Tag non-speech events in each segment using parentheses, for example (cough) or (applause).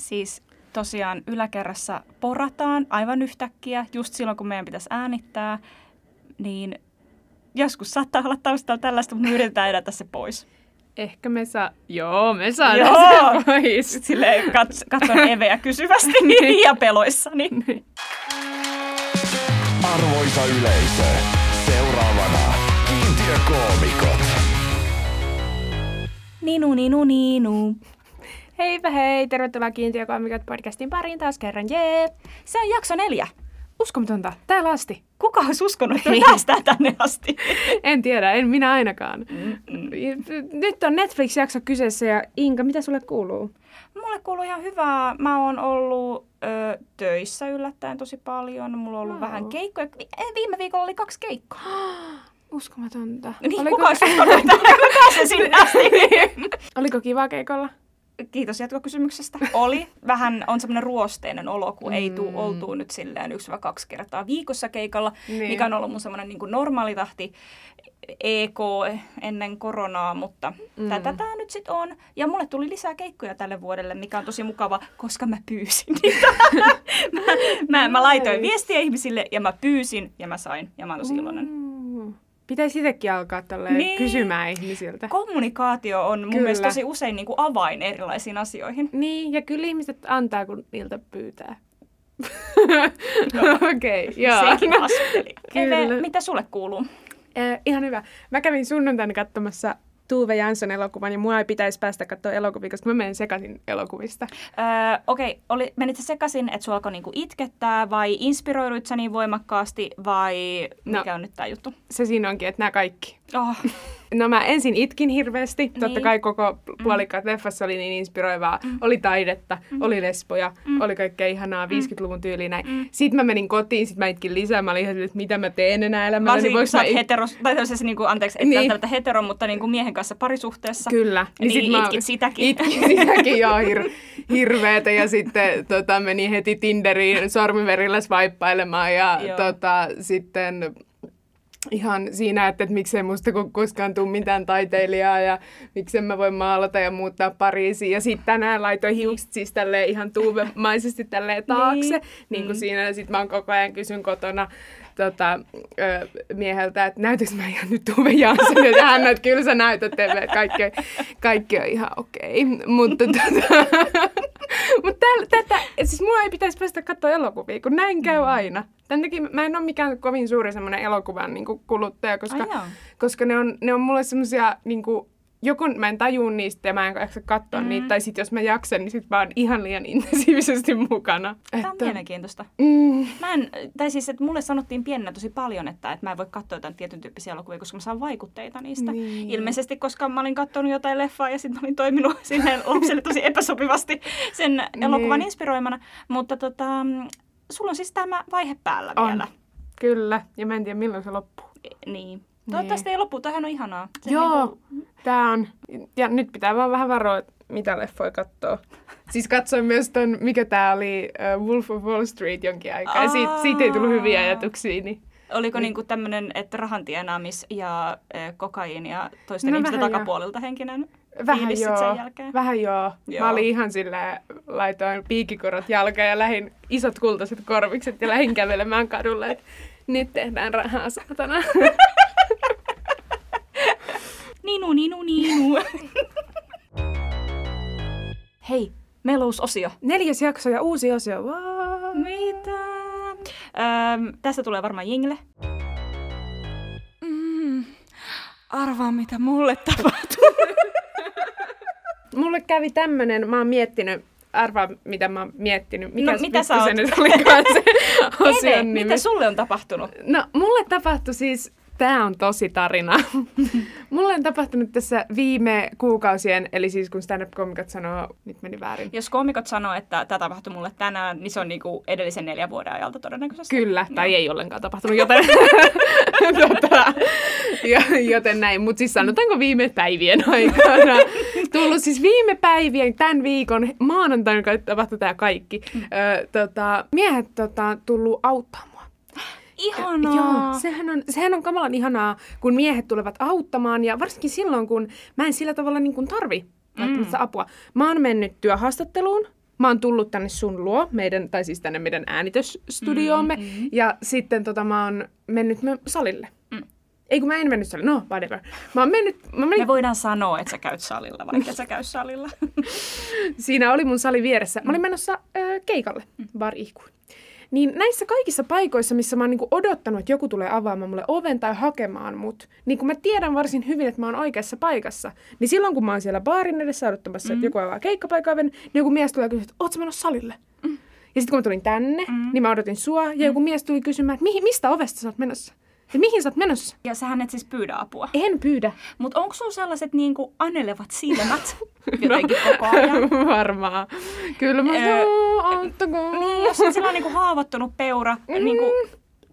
siis tosiaan yläkerrassa porataan aivan yhtäkkiä, just silloin kun meidän pitäisi äänittää, niin joskus saattaa olla taustalla tällaista, mutta me yritetään edetä se pois. Ehkä me saa... Joo, me saadaan Joo. se pois. Silleen kats- katson Eveä kysyvästi (laughs) ja peloissani. Arvoisa yleisö, seuraavana kiintiökoomikot. Ninu, ninu, ninu. Heipä hei, tervetuloa Kiintiökoomikot podcastin pariin taas kerran, jee! Se on jakso neljä. Uskomatonta, täällä asti. Kuka olisi uskonut, että me päästään tänne asti? (laughs) En tiedä, en minä ainakaan. Mm. Nyt on Netflix-jakso kyseessä ja Inka, mitä sulle kuuluu? Mulle kuuluu ihan hyvää. Mä oon ollut ö, töissä yllättäen tosi paljon. Mulla on ollut Wow. vähän keikkoja. Vi- Viime viikolla oli kaksi keikkoa. (gasps) Uskomatonta. Niin, kuka olisi uskonut, että (laughs) mä pääsen sinne asti? (laughs) Oliko kiva keikolla? Kiitos jatkokysymyksestä. Oli. Vähän on semmoinen ruosteinen olo, kun ei tuu Mm. oltua nyt silleen yksi vai kaksi kertaa viikossa keikalla, Niin. mikä on ollut mun semmoinen niin kuin normaali tahti EK ennen koronaa, mutta mm. Mm. tätä tämä nyt sitten on. Ja mulle tuli lisää keikkoja tälle vuodelle, mikä on tosi mukava, koska mä pyysin niitä. (laughs) mä, mä, mä laitoin viestiä ihmisille ja mä pyysin ja mä sain ja mä oon tosi iloinen. Mm. Pitäisi itsekin alkaa Niin. kysymään ihmisiltä. Kommunikaatio on mun Kyllä. mielestä tosi usein niin kuin avain erilaisiin asioihin. Niin, ja kyllä ihmiset antaa, kun niiltä pyytää. (laughs) Okei, okay, joo. Sekin. Eve, mitä sulle kuuluu? Eh, ihan hyvä. Mä kävin sunnuntaina katsomassa Tuve Jansson elokuvan ja mua ei pitäisi päästä katsoa elokuvia, koska mä menen sekaisin elokuvista. Öö, Okei, okay. menit sä sekaisin, että sua alkoi niinku itkettää vai inspiroiduit sä niin voimakkaasti vai No. mikä on nyt tää juttu? Se siinä onkin, että nämä kaikki. Oh, (laughs) No mä ensin itkin hirveästi. Totta Niin. kai koko puolikkaat leffassa oli niin inspiroivaa. Mm. Oli taidetta, oli lesboja, oli kaikkea ihanaa 50-luvun tyyliä näin. Mm. Sitten mä menin kotiin, sit mä itkin lisää. Mä olin ihan että mitä mä teen enää elämällä. Varsinkin kun voinko sä mä it- hetero, tai tällaisessa, niinku, anteeksi, et Niin. välttämättä hetero, mutta niinku miehen kanssa parisuhteessa. Kyllä. Niin, sit itkit sitäkin. Itkin (laughs) sitäkin, joo, hir- hirveetä. Ja sitten tota, meni heti Tinderiin sormiverillä swipeilemaan. Ja Joo. tota, sitten ihan siinä, että, että miksei musta ko- koskaan tule mitään taiteilijaa ja miksen mä voin maalata ja muuttaa Pariisiin. Ja sitten tänään laitoin hiukset siis tälleen ihan tuuvemaisesti tälleen taakse. Niin. Niin, niin kuin Mm. siinä. Ja sitten mä oon koko ajan kysyn kotona tota, ö, mieheltä, että näytäks mä ihan nyt Tuve Jansson? Ja hän näyt, kyllä sä näytät, että kaikki, kaikki on ihan okei. Mutta tota, mut täl, tätä, siis mua ei pitäisi päästä katsoa elokuvia, kun näin käy aina. Tän takia mä en ole mikään kovin suuri semmoinen elokuvan niin kuluttaja, koska, Ai koska ne, on, ne on mulle semmoisia niin joko mä en tajuu niistä ja mä en jaksa katsoa Mm. niitä, tai sitten jos mä jaksan, niin sit mä oon ihan liian intensiivisesti mukana. Tämä on mielenkiintoista. mm, Mä en, tai siis, että mulle sanottiin pienenä tosi paljon, että, että mä en voi katsoa jotain tietyn tyyppisiä elokuvia, koska mä saan vaikutteita niistä. Niin. Ilmeisesti, koska mä olin katsonut jotain leffaa ja sitten mä olin toiminut (laughs) sinne lapselle tosi epäsopivasti sen Niin. elokuvan inspiroimana. Mutta tota, sulla on siis tämä vaihe päällä On. vielä. Kyllä, ja mä en tiedä milloin se loppuu. Niin. Toivottavasti ei lopu, tämähän on ihanaa. Se Joo, niinku- tää on. Ja nyt pitää vaan vähän varoa, että mitä leffoja katsoo. Siis katsoin myös ton, mikä tää oli, uh, Wolf of Wall Street jonkin aikaa. Ja siitä, siitä ei tullut hyviä ajatuksia. Niin. Oliko Niin. niinku tämmöinen, että rahan tienaamis ja äh, kokaiini ja toisten No ihmisten joo. takapuolelta henkinen Vähän joo, sen jälkeen? vähän joo. Joo. Mä olin ihan silleen, laitoin piikikorot jalkaan ja lähin isot kultaiset korvikset ja lähin kävelemään kadulle, että nyt tehdään rahaa saatana. (laughs) meillä on uusi osio. Neljäs jakso ja uusi osio. Wow. Mitä? Öm, tästä tulee varmaan jingle. Mm, arvaa, mitä mulle tapahtuu. (laughs) Mulle kävi tämmönen, mä oon miettinyt, arvaa mitä mä oon miettinyt. Mikä No, mitä sä se oot? nyt olikaan se (laughs) osion nimi. mitä sulle on tapahtunut? No, mulle tapahtui siis, tää on tosi tarina. (laughs) mulle on tapahtunut tässä viime kuukausien, eli siis kun stand-up-komikot sanoo, nyt meni väärin. Jos koomikot sanoo, että tämä tapahtui mulle tänään, niin se on niinku edellisen neljän vuoden ajalta todennäköisesti. Kyllä, tai Joo. ei ollenkaan tapahtunut, joten, (laughs) tota, jo- joten näin. Mutta siis sanotaanko viime päivien aikana. (laughs) Tullut siis viime päivien, tämän viikon maanantaina tapahtui tämä kaikki. Mm. Ö, tota, miehet tota, tullut auttaa mua. Ihanaa. Joo, sehän on, sehän on kamalan ihanaa, kun miehet tulevat auttamaan ja varsinkin silloin, kun mä en sillä tavalla niin kuin tarvi Mm. apua. Mä oon mennyt työhaastatteluun mä oon tullut tänne sun luo, meidän, tai siis tänne meidän äänitysstudioomme, mm, mm. ja sitten tota, mä oon mennyt salille. Mm. Ei kun mä en mennyt salille, no whatever. Mä oon mennyt, mä menin, Me voidaan sanoa, että sä käyt salilla, vaikka sä käy salilla. (laughs) siinä oli mun sali vieressä. Mä olin menossa ö, keikalle, bar ihkuun. Niin näissä kaikissa paikoissa, missä mä oon niinku odottanut, että joku tulee avaamaan mulle oven tai hakemaan mut, niin kun mä tiedän varsin hyvin, että mä oon oikeassa paikassa, niin silloin kun mä oon siellä baarin edessä odottamassa, mm. että joku avaa keikkapaikan oven, niin joku mies tulee kysyä, että oot sä menossa salille? Mm. Ja sitten kun mä tulin tänne, mm. niin mä odotin sua, ja joku mies tuli kysymään, että mihin, mistä ovesta sä oot menossa? Ja mihin sä oot menossa? Ja sähän et siis pyydä apua. En pyydä. Mutta onko sun sellaiset niinku anelevat silmät (laughs) jotenkin koko ajan? Varmaan. Kyllä mä Ö, tuun, auttakaa. Niin, jos on sillä niinku haavoittunut peura, mm. niinku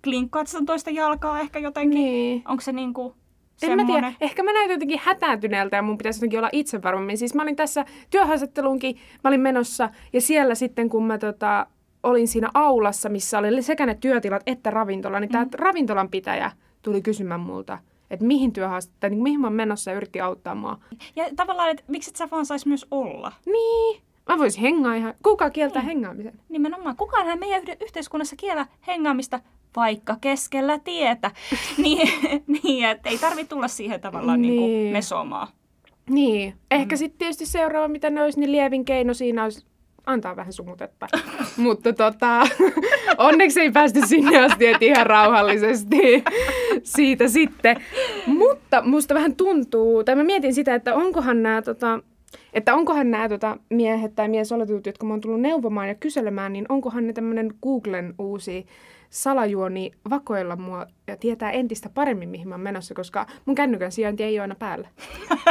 klinkkaat sen toista jalkaa ehkä jotenkin. Niin. Onko se niinku En mä tiedä, ehkä mä näytän jotenkin hätääntyneeltä ja mun pitäisi jotenkin olla itsevarmemmin. Siis mä olin tässä työhaastatteluunkin, mä olin menossa ja siellä sitten kun mä tota, olin siinä aulassa, missä oli sekä ne työtilat että ravintola, niin tämä ravintolan pitäjä tuli kysymään multa, että mihin työhaastatteluun, niin mihin mä oon menossa ja yritti auttaa mua. Ja tavallaan, että miksi et sä vaan sais myös olla? Niin, mä voisin hengaa ihan, kuka kieltää hengaamisen? Nimenomaan, kukaan meidän yhde- yhteiskunnassa kiellä hengaamista vaikka keskellä tietä. (laughs) niin, niin että ei tarvitse tulla siihen tavallaan niin. Niin. Niin mesomaan. Niin, ehkä mm. sitten tietysti seuraava, mitä ne olisi, niin lievin keino siinä olisi antaa vähän sumutetta. (laughs) Mutta tota, (laughs) onneksi ei päästy sinne asti, että ihan rauhallisesti (laughs) siitä sitten. Mutta musta vähän tuntuu, tai mä mietin sitä, että onkohan nämä tota, että onkohan nämä tota, miehet tai miesoletut, jotka mä oon tullut neuvomaan ja kyselemään, niin onkohan ne tämmöinen Googlen uusi salajuoni vakoilla mua ja tietää entistä paremmin, mihin mä oon menossa, koska mun kännykän sijainti ei ole aina päällä. (laughs)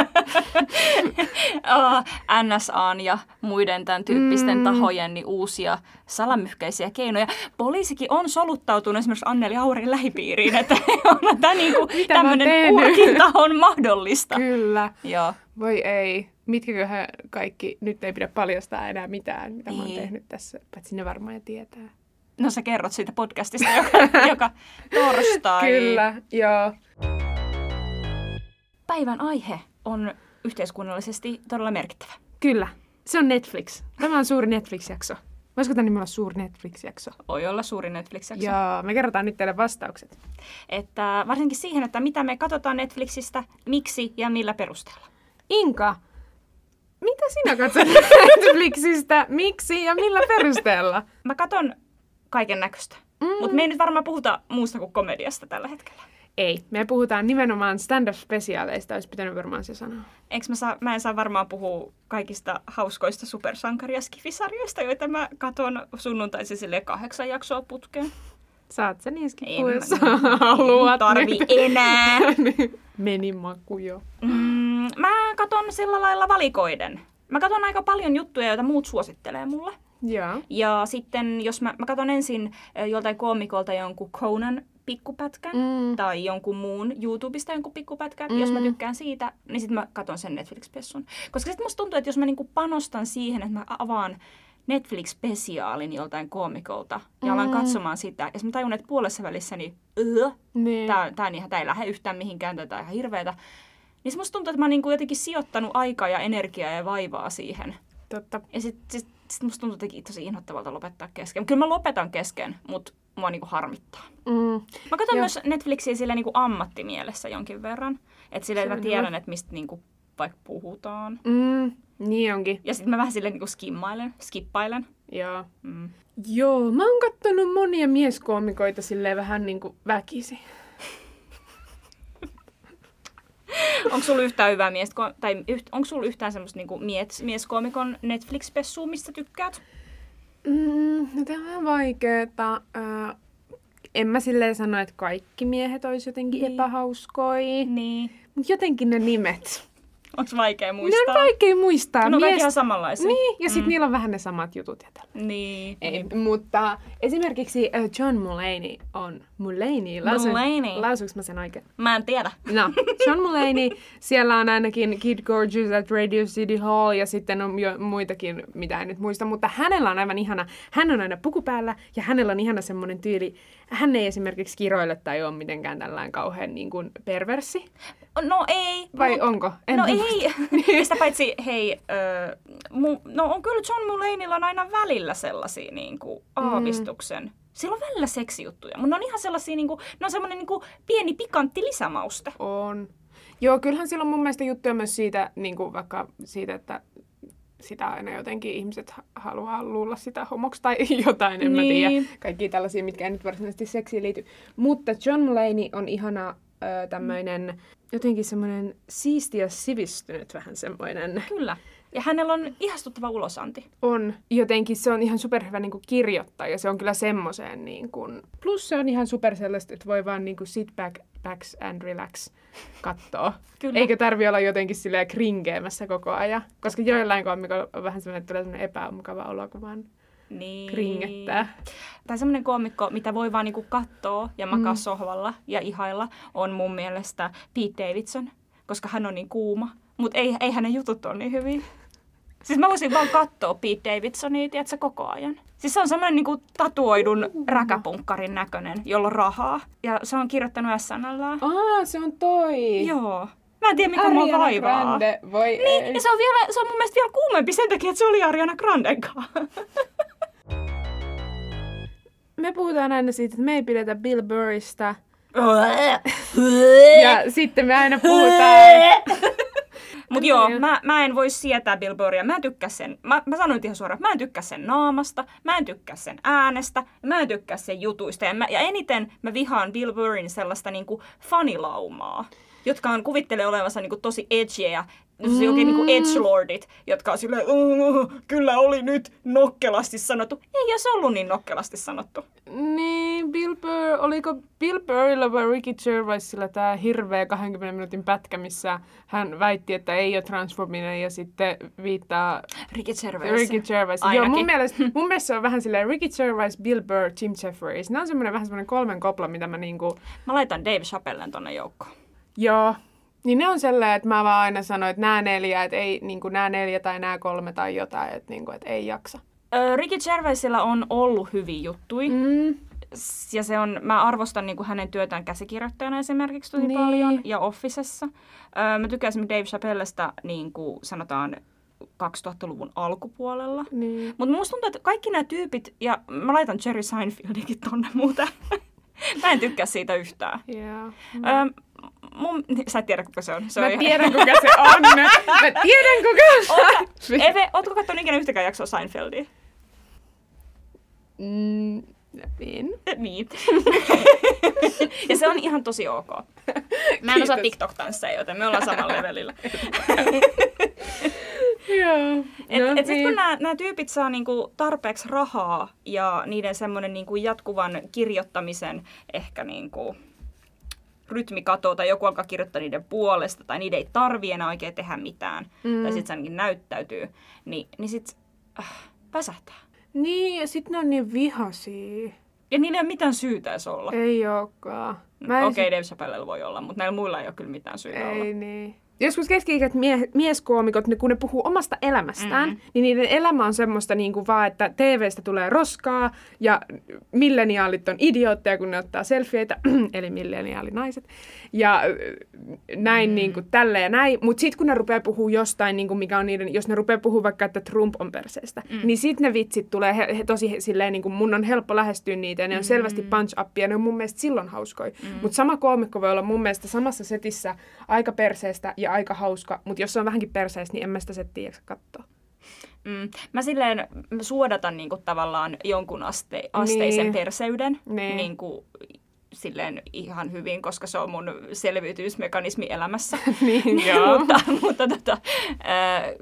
uh, NSAn ja muiden tämän tyyppisten mm. tahojen niin uusia salamyhkäisiä keinoja. Poliisikin on soluttautunut esimerkiksi Anneli Aurin lähipiiriin, että (laughs) on tämä niinku, tämmöinen urkinta on mahdollista. Kyllä. Joo. Voi ei. Mitkäköhän kaikki, nyt ei pidä paljastaa enää mitään, mitä mä oon Ei. tehnyt tässä, paitsi ne varmaan jo tietää. No sä kerrot siitä podcastista joka, (laughs) joka torstai. Kyllä, joo. Päivän aihe on yhteiskunnallisesti todella merkittävä. Kyllä. Se on Netflix. Tämä on suuri Netflix-jakso. Voisiko tämä nimi olla suuri Netflix-jakso? Voi olla suuri Netflix-jakso. Joo, me kerrotaan nyt teille vastaukset. Että varsinkin siihen, että mitä me katsotaan Netflixistä, miksi ja millä perusteella. Inka, mitä sinä katsot (laughs) Netflixistä, miksi ja millä perusteella? Mä katon kaiken näköistä. Mm. Mutta me ei nyt varmaan puhuta muusta kuin komediasta tällä hetkellä. Ei, me puhutaan nimenomaan stand-up-spesiaaleista, olisi pitänyt varmaan se sanoa. Eikö mä, saa, mä en saa varmaan puhua kaikista hauskoista supersankari- ja skifisarjoista, joita mä katon sunnuntaisin sille kahdeksan jaksoa putkeen. Saat sen puhua, mä jos haluat. tarvi nyt. (laughs) enää. Niin. Meni maku jo. Mm, mä katon sillä lailla valikoiden. Mä katon aika paljon juttuja, joita muut suosittelee mulle. Joo. Ja sitten jos mä, mä katson ensin joltain koomikolta jonkun Conan pikkupätkän Mm. tai jonkun muun YouTubesta jonkun pikkupätkän, mm. jos mä tykkään siitä, niin sitten mä katson sen Netflix-pessun. Koska sitten musta tuntuu, että jos mä niinku panostan siihen, että mä avaan Netflix-spesiaalin joltain koomikolta ja alan Mm. katsomaan sitä, ja mä tajun, että puolessa välissä niin, öö, Niin. tää, tää, niin, tää ei lähde yhtään mihinkään, tätä on ihan hirveetä. Niin se musta tuntuu, että mä oon niinku jotenkin sijoittanut aikaa ja energiaa ja vaivaa siihen. Totta. Ja sit, sit, sit musta tuntuu jotenkin tosi inhottavalta lopettaa kesken. Kyllä mä lopetan kesken, mutta mua niinku harmittaa. Mm. Mä katson Joo. myös Netflixiä sille niinku ammattimielessä jonkin verran. Että sille, että mä tiedän, että mistä niinku vaikka puhutaan. Mm. Niin onkin. Ja sitten mä vähän silleen niinku skimmailen, skippailen. Joo. Mm. Joo, mä oon kattonut monia mieskoomikoita silleen vähän niinku väkisi. Onko sulla yhtään hyvää miestä, tai yht, onko sulla yhtään semmoista niinku mies, mieskoomikon Netflix-pessua, mistä tykkäät? Mm, no tää on vähän vaikeeta. Äh, en mä silleen sano, että kaikki miehet olisi jotenkin Niin. epähauskoi. Niin. Mut jotenkin ne nimet. Onko vaikea Ne muistaa? on vaikea muistaa. Ne on kaikki Mies- ihan samanlaisia. Niin, ja sitten Mm. niillä on vähän ne samat jutut ja tällä. Niin. Ei, mutta esimerkiksi äh, John Mulaney on... Mulaney? Lausu, Mulaney. Lausuuks mä sen oikein? Mä en tiedä. No, (laughs) John Mulaney, siellä on ainakin Kid Gorgeous at Radio City Hall ja sitten on jo muitakin, mitä en nyt muista, mutta hänellä on aivan ihana, hän on aina puku päällä ja hänellä on ihana semmoinen tyyli, hän ei esimerkiksi kiroile tai ole mitenkään tällainen kauhean niin kuin perversi, No ei. vai mut- onko? En no. Ei, (laughs) sitä paitsi, hei, ö, mu, no on kyllä John Mulaneylla on aina välillä sellaisia niin kuin, aavistuksen. Mm. Sillä on välillä seksijuttuja, mutta ne on ihan sellaisia, niin kuin, ne on semmoinen niin kuin, pieni pikantti lisämauste. On. Joo, kyllähän sillä on mun mielestä juttuja myös siitä, niin kuin vaikka siitä, että sitä aina jotenkin ihmiset ha- haluaa luulla sitä homoksi tai (laughs) jotain, en niin. mä tiedä. Kaikki tällaisia, mitkä ei nyt varsinaisesti seksiin liity. Mutta John Mulaney on ihana ö, tämmöinen jotenkin semmoinen siisti ja sivistynyt vähän semmoinen. Kyllä. Ja hänellä on ihastuttava ulosanti. On. Jotenkin se on ihan superhyvä niin kirjoittaja. Se on kyllä semmoiseen niin kuin... Plus se on ihan super sellaista, että voi vaan niin kuin sit back, backs and relax kattoo. Kyllä. Eikä tarvi olla jotenkin silleen kringeemässä koko ajan. Koska joillain koomikoilla on vähän semmoinen, että tulee semmoinen epämukava olo, kun vaan Niin. kringettää. Tai semmoinen koomikko, mitä voi vaan niinku katsoa ja makaa Mm. sohvalla ja ihailla, on mun mielestä Pete Davidson, koska hän on niin kuuma. Mutta ei, ei hänen jutut ole niin hyviä. Siis mä voisin vaan katsoa Pete Davidsonia, tiedätkö, koko ajan. Siis se on semmoinen niinku tatuoidun räkäpunkkarin näköinen, jolla on rahaa. Ja se on kirjoittanut SNL. Aa, se on toi. Joo. Mä en tiedä, mikä mua vaivaa. Grande, voi Niin, ei. ja se on, vielä, se on mun mielestä vielä kuumempi sen takia, että se oli Ariana Granden. (laughs) Me puhutaan aina siitä, että me ei pidetä Bill Burrista. (laughs) Ja sitten me aina puhutaan... (laughs) Mut joo, mä, mä en voi sietää Bill Burria. Mä en tykkää sen, mä, mä sanoin ihan suoraan, mä en tykkää sen naamasta, mä en tykkää sen äänestä, mä en tykkää sen jutuista. Ja, mä, ja eniten mä vihaan Bill Burrin sellaista niinku fanilaumaa, jotka on, kuvittelee olevansa niinku tosi edgyä mm. oikein niinku edgelordit, jotka on silleen, "Oh, kyllä oli nyt nokkelasti sanottu. Ei jos ollut niin nokkelasti sanottu. Niin, Bill Burr, oliko Bill Burrilla vai Ricky Gervaisilla tämä hirveä 20 minuutin pätkä, missä hän väitti, että ei ole transfobinen ja sitten viittaa Ricky Gervais. Ricky Gervais. Joo, mun mielestä, mun mielestä se on vähän silleen Ricky Gervais, Bill Burr, Jim Jeffries. Ne on semmoinen vähän semmoinen kolmen kopla, mitä mä niinku, Mä laitan Dave Chappellen tonne joukkoon. joo. Niin ne on sellainen, että mä vaan aina sanoin, että nämä neljä, että ei niinku nämä neljä tai nämä kolme tai jotain, että, niinku, että ei jaksa. Ö, Ricky Gervaisilla on ollut hyviä juttuja. Mm. Ja se on, mä arvostan niin kuin hänen työtään käsikirjoittajana esimerkiksi tosi Niin. paljon ja Officessa. Öö, mä tykkään esimerkiksi Dave Chappellesta niin kuin sanotaan 2000-luvun alkupuolella. Niin. Mutta musta tuntuu, että kaikki nämä tyypit, ja mä laitan Jerry Seinfeldinkin tonne muuten. (laughs) mä en tykkää siitä yhtään. Yeah. Öö, mun, sä et tiedä, kuka se on. Se on Mä ihan- tiedän, kuka se on. Mä tiedän, kuka se on. Eve, ootko katsonut ikinä yhtäkään jaksoa Seinfeldia? Mm, en. Niin. (laughs) (laughs) ja se on ihan tosi ok. Mä en osaa. TikTok-tansseja, joten me ollaan samalla (laughs) levelillä. Joo. Et, No et sit niin. kun nämä tyypit saa niinku tarpeeksi rahaa ja niiden semmoinen niinku jatkuvan kirjoittamisen ehkä niinku rytmikato tai joku alkaa kirjoittaa niiden puolesta tai niiden ei tarvi enää oikein tehdä mitään Mm. tai sitten se ainakin näyttäytyy, niin, niin sit äh, väsähtää. Niin, ja sit ne on niin vihaisia. Ja niillä ei ole mitään syytä edes olla. Ei ookaan. Mä en Okei, okay, Dave Chappellella voi olla, mutta näillä muilla ei ole kyllä mitään syytä olla. Ei niin. Joskus keski mie- mieskoomikot, ne, kun ne puhuu omasta elämästään, Mhm. mm. niin niiden elämä on semmoista niin kuin vaan, että TVstä tulee roskaa ja milleniaalit on idiootteja, kun ne ottaa selfieitä, (clears throat) eli milleniaalinaiset. Ja näin mm. niin kuin tälleen ja näin. Mutta sitten kun ne rupeaa puhua jostain, niin kuin mikä on niiden, jos ne rupeaa puhua vaikka, että Trump on perseestä, mm. niin sitten ne vitsit tulee he, he, tosi he, silleen, niin kuin mun on helppo lähestyä niitä ja ne on selvästi punch upia ja ne on mun mielestä silloin hauskoja. Mm. Mutta sama koomikko voi olla mun mielestä samassa setissä aika perseestä ja aika hauska, mutta jos se on vähänkin perseestä, niin en mä sitä settiä katsoa. Mm. Mä silleen mä suodatan niinku tavallaan jonkun aste, asteisen Niin. perseyden Niin. niinku, silleen ihan hyvin, koska se on mun selviytymismekanismi elämässä. (laughs) niin, (laughs) joo. mutta mutta tota,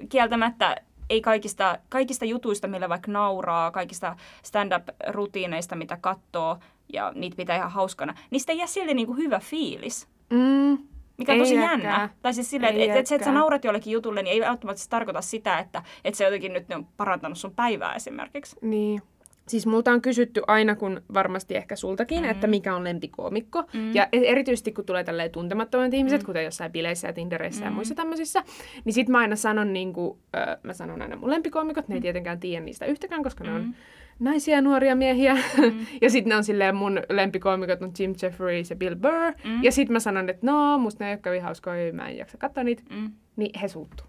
kieltämättä ei kaikista, kaikista jutuista, millä vaikka nauraa, kaikista stand-up-rutiineista, mitä katsoo, ja niitä pitää ihan hauskana, niistä ei jää silti niinku hyvä fiilis. Mm. Mikä on Ei tosi jääkään. jännä. Tai siis silleen, että et, et se, että sä naurat jollekin jutulle, niin ei välttämättä tarkoita sitä, että, että se jotenkin nyt on parantanut sun päivää esimerkiksi. Niin. Siis multa on kysytty aina, kun varmasti ehkä sultakin, mm. että mikä on lempikoomikko. Mm. Ja e- erityisesti kun tulee tälleen tuntemattomat ihmiset, mm. kuten jossain bileissä ja Tindereissä mm. ja muissa tämmöisissä, niin sit mä aina sanon, niin kuin, äh, mä sanon aina mun lempikoomikot, ne ei tietenkään tiedä niistä yhtäkään, koska mm. ne on naisia nuoria miehiä. Mm. (laughs) ja sitten ne on silleen mun lempikoomikot on Jim Jeffries ja Bill Burr. Mm. Ja sitten mä sanon, että no, musta ne ei ole kovin hauskoja, mä en jaksa katsoa niitä. Mm. Niin he suuttuu.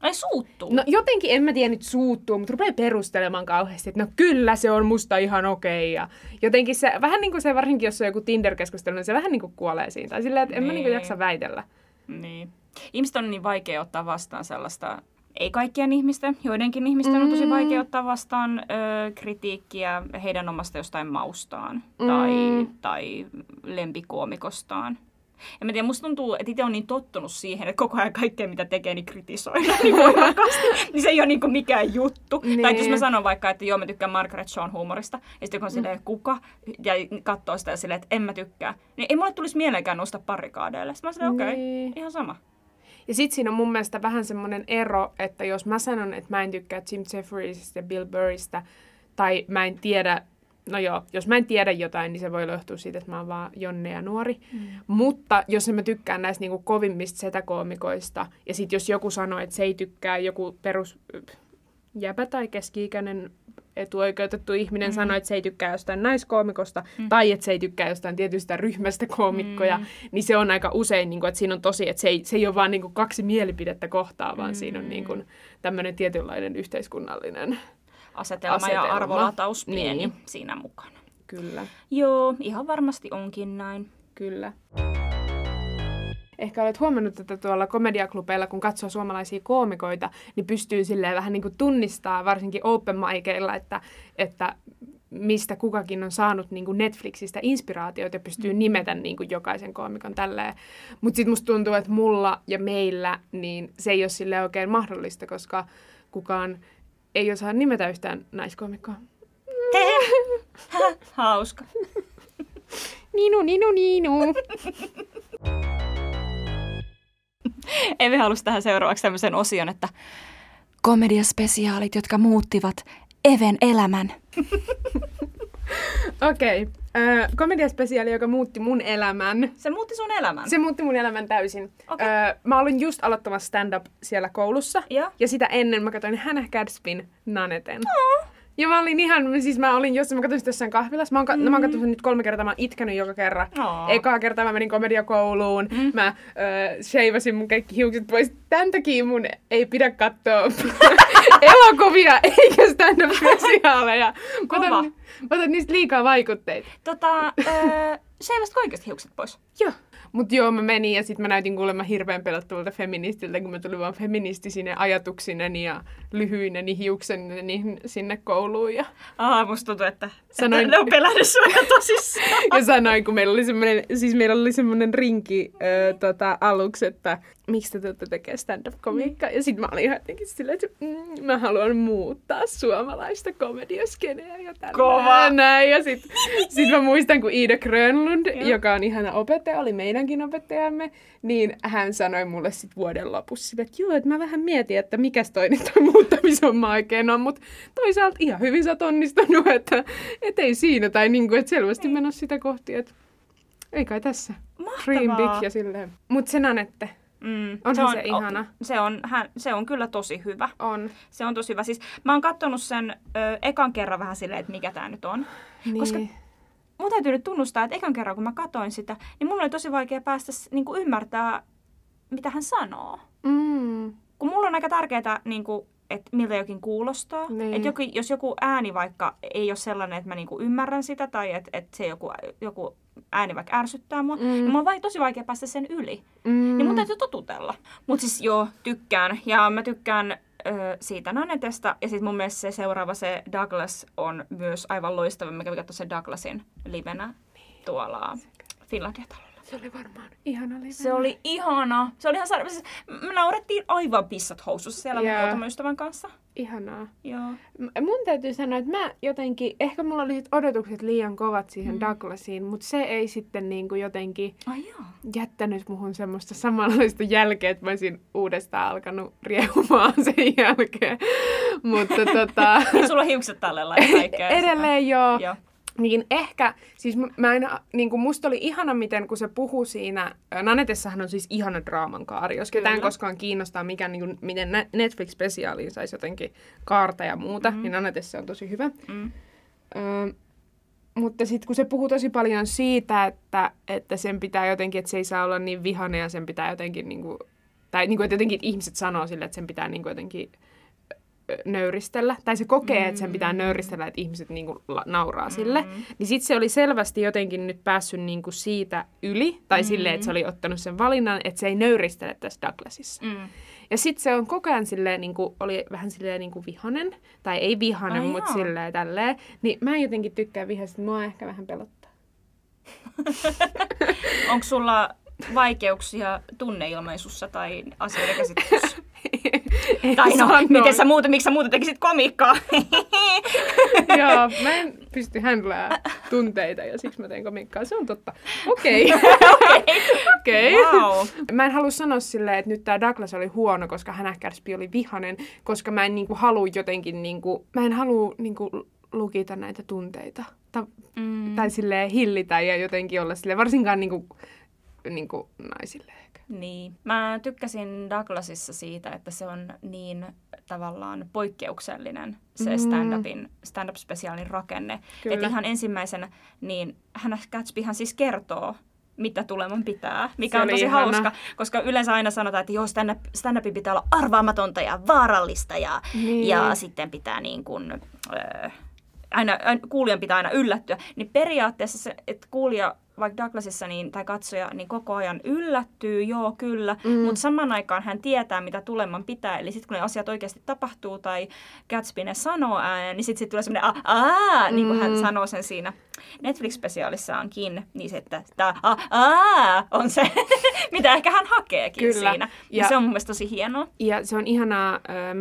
Ai suuttuu? No jotenkin, en mä tiedä nyt suuttuu, mutta rupeaa perustelemaan kauheasti, että no kyllä se on musta ihan okei. Ja jotenkin se, vähän niin kuin se, varsinkin jos on joku Tinder-keskustelu, niin se vähän niin kuin kuolee siinä. Tai silleen, että en niin. mä niin kuin jaksa väitellä. Niin. Ihmiset on niin vaikea ottaa vastaan sellaista ei kaikkien ihmisten, joidenkin ihmisten mm. on tosi vaikea ottaa vastaan ö, kritiikkiä heidän omasta jostain maustaan mm. tai, tai lempikoomikostaan. En mä tiedä, musta tuntuu, että itse on niin tottunut siihen, että koko ajan kaikkea mitä tekee, niin kritisoidaan (laughs) niin voimakkaasti. niin se ei ole niin mikään juttu. Niin. Tai jos mä sanon vaikka, että joo, mä tykkään Margaret Shawn huumorista, ja sitten kun on silleen, kuka, ja katsoo sitä ja silleen, että en mä tykkää, niin ei mulle tulisi mieleenkään nousta parikaadeille. Sitten mä silleen, okei, okay, niin. ihan sama. Ja sit siinä on mun mielestä vähän semmoinen ero, että jos mä sanon, että mä en tykkää Jim Jeffriesista ja Bill Burrista, tai mä en tiedä, no joo, jos mä en tiedä jotain, niin se voi johtua siitä, että mä oon vaan Jonne ja nuori. Mm. Mutta jos mä tykkään näistä niinku kovimmista setäkoomikoista, ja sitten jos joku sanoo, että se ei tykkää joku perus jäbä tai keski-ikäinen etuoikeutettu ihminen mm. sanoo, että se ei tykkää jostain naiskoomikosta, mm. tai että se ei tykkää jostain tietystä ryhmästä koomikkoja, mm. niin se on aika usein, niin kuin, että siinä on tosi, että se ei, se ei ole vaan niin kuin kaksi mielipidettä kohtaa, vaan mm. siinä on niin kuin, tämmöinen tietynlainen yhteiskunnallinen asetelma, asetelma. ja arvolataus pieni niin. siinä mukana. Kyllä. Joo, ihan varmasti onkin näin. Kyllä. Ehkä olet huomannut, että tuolla komediaklubeilla, kun katsoo suomalaisia koomikoita, niin pystyy silleen vähän niin kuin tunnistaa, varsinkin open micilla, että, että mistä kukakin on saanut niin kuin Netflixistä inspiraatioita ja pystyy mm. nimetä niin kuin jokaisen koomikon tälleen. Mutta sitten musta tuntuu, että mulla ja meillä niin se ei ole sille oikein mahdollista, koska kukaan ei osaa nimetä yhtään naiskoomikkoa. (laughs) Hauska. Ninu, ninu, ninu. (laughs) (laughs) Evi halusi tähän seuraavaksi tämmöisen osion, että komediaspesiaalit, jotka muuttivat Even elämän. (laughs) Okei. Okay. Äh, komediaspesiaali, joka muutti mun elämän. Se muutti sun elämän? Se muutti mun elämän täysin. Okay. Äh, mä olin just aloittamassa stand-up siellä koulussa. Ja, ja sitä ennen mä katsoin Hannah Gadsbyn Naneten. Oh. Ja mä olin ihan, siis mä olin jossain, mä katsoin sitä jossain kahvilassa. Mä oon, mm. no, mä oon katsonut nyt kolme kertaa, mä oon itkenyt joka kerran. Oh. Ekaa kertaa mä menin komediakouluun, mm. mä äh, sheivasin mun kaikki hiukset pois. Tän takia mun ei pidä katsoa (laughs) elokuvia eikä stand-up-spesiaaleja. Mä otan, mä otan niistä liikaa vaikutteita. Tota, äh, sheivasitko oikeasti hiukset pois? Joo. Mutta joo, mä menin ja sitten mä näytin kuulemma hirveän pelottavalta feministiltä, kun mä tulin vaan feministisine ajatuksineni ja lyhyineni hiukseneni sinne kouluun. Ja... Aa, musta tuntuu, että, sanoin... että ne on pelännyt sua tosissaan. (laughs) ja sanoin, kun meillä oli semmoinen, siis meillä oli semmoinen rinki äh, tota, aluksi, että miksi te tulette tekemään stand-up-komiikkaa. Ja sitten mä olin ihan jotenkin silleen, että mm, mä haluan muuttaa suomalaista komediaskeneä ja tällä Kova! Näin. Ja sitten sit mä muistan, kun Ida Grönlund, joka on ihana opettaja, oli meidänkin opettajamme, niin hän sanoi mulle sitten vuoden lopussa, että joo, että mä vähän mietin, että mikä toi nyt on muuttamishomma oikein on, mutta toisaalta ihan hyvin sä oot onnistunut, (laughs) että et ei siinä, tai niinku, että selvästi menossa sitä kohti, että ei kai tässä. Mahtavaa. Dream big ja silleen. Mut sen Anette, Mm, Onhan se, on, se ihana. Se on, hän, se on kyllä tosi hyvä. On. Se on tosi hyvä. Siis mä oon katsonut sen ö, ekan kerran vähän silleen, että mikä tämä nyt on. Niin. Koska mun täytyy nyt tunnustaa, että ekan kerran kun mä katsoin sitä, niin mun oli tosi vaikea päästä niin kuin ymmärtää, mitä hän sanoo. Mm. Kun mulla on aika tärkeää, niin kuin, että miltä jokin kuulostaa. Niin. Että joku, jos joku ääni vaikka ei ole sellainen, että mä niin kuin ymmärrän sitä, tai että, että se joku, joku ääni vaikka ärsyttää mua, mm. niin mulla on vai, tosi vaikea päästä sen yli. Mm. Niin mun täytyy totutella. Mutta siis joo, tykkään. Ja mä tykkään ö, siitä Nanetesta. Ja sitten mun mielestä se seuraava, se Douglas, on myös aivan loistava. Mä kävin sen Douglasin livenä tuolla Finlandia-talolla. Se oli varmaan ihana live. Se oli ihana. Se oli ihan saada. Siis me naurettiin aivan pissat housussa siellä mun Joo. muutaman ystävän kanssa. Ihanaa. Joo. Mun täytyy sanoa, että mä jotenkin, ehkä mulla oli sit odotukset liian kovat siihen mm. Douglasiin, mutta se ei sitten niinku jotenkin Ai joo. jättänyt muhun semmoista samanlaista jälkeä, että mä olisin uudestaan alkanut riehumaan sen jälkeen. (laughs) mutta tota, Niin (laughs) sulla on hiukset tallella ja kaikkea. edelleen joo. Joo. Niin ehkä, siis mä- en, niin kuin musta oli ihana, miten kun se puhuu siinä, Nanetessahan on siis ihana draaman kaari, jos ketään koskaan kiinnostaa, mikä, niin kuin, miten Netflix-spesiaaliin saisi jotenkin kaarta ja muuta, Mhm. mm-hmm. niin Nanetessa on tosi hyvä. Mm. Ö, mutta sitten kun se puhuu tosi paljon siitä, että, että sen pitää jotenkin, että se ei saa olla niin vihainen ja sen pitää jotenkin, niin kuin, tai niin kuin, että jotenkin ihmiset sanoo sille, että sen pitää niin kuin jotenkin nöyristellä, tai se kokee, mm. että sen pitää nöyristellä, että ihmiset niin kuin nauraa sille, Mm. niin sitten se oli selvästi jotenkin nyt päässyt niin kuin siitä yli, tai mm. silleen, että se oli ottanut sen valinnan, että se ei nöyristele tässä Douglasissa. Mm. Ja sitten se on koko ajan silleen, niin kuin, oli vähän silleen niin kuin vihanen, tai ei vihanen, Ai mutta joo. silleen tälleen. Niin mä en jotenkin tykkää vihasta, mua ehkä vähän pelottaa. (laughs) Onko sulla vaikeuksia tunneilmaisussa tai asioiden käsittelyssä? (laughs) Tai no, miten sä muuta, miksi sä muuta tekisit komiikkaa? (laughs) Joo, mä en pysty handlää tunteita ja siksi mä teen komikkaa. Se on totta. (laughs) Okei. Okei. wow. Mä en halua sanoa silleen, että nyt tää Douglas oli huono, koska hän Kärspi oli vihanen, koska mä en niinku halua jotenkin, niinku, mä en halua niinku lukita näitä tunteita. Ta- Mm. Tai silleen hillitä ja jotenkin olla silleen, varsinkaan niinku, niinku naisille ehkä. Niin. Mä tykkäsin Douglasissa siitä, että se on niin tavallaan poikkeuksellinen se Mm. stand-upin, stand-up-spesiaalin rakenne. Että ihan ensimmäisenä, niin hän Gatsbyhan siis kertoo, mitä tuleman pitää, mikä Se on tosi ihana. hauska, koska yleensä aina sanotaan, että joo, stand-up, stand-upin pitää olla arvaamatonta ja vaarallista ja, Niin. ja sitten pitää niin kuin, äh, aina, aina, kuulijan pitää aina yllättyä. Niin periaatteessa se, että kuulija vaikka Douglasissa niin, tai katsoja niin koko ajan yllättyy, joo kyllä, mm. mutta saman aikaan hän tietää, mitä tuleman pitää. Eli sitten kun ne asiat oikeasti tapahtuu tai Gatsby ne sanoo ääneen, niin sitten sit tulee semmoinen aa, niin kuin hän Mm. sanoo sen siinä Netflix-spesiaalissaankin, niin se, että tämä aa on se, (laughs) mitä ehkä hän hakeekin Kyllä. siinä. Ja, Ja- se on mun mielestä tosi hienoa. Ja se on ihanaa ö,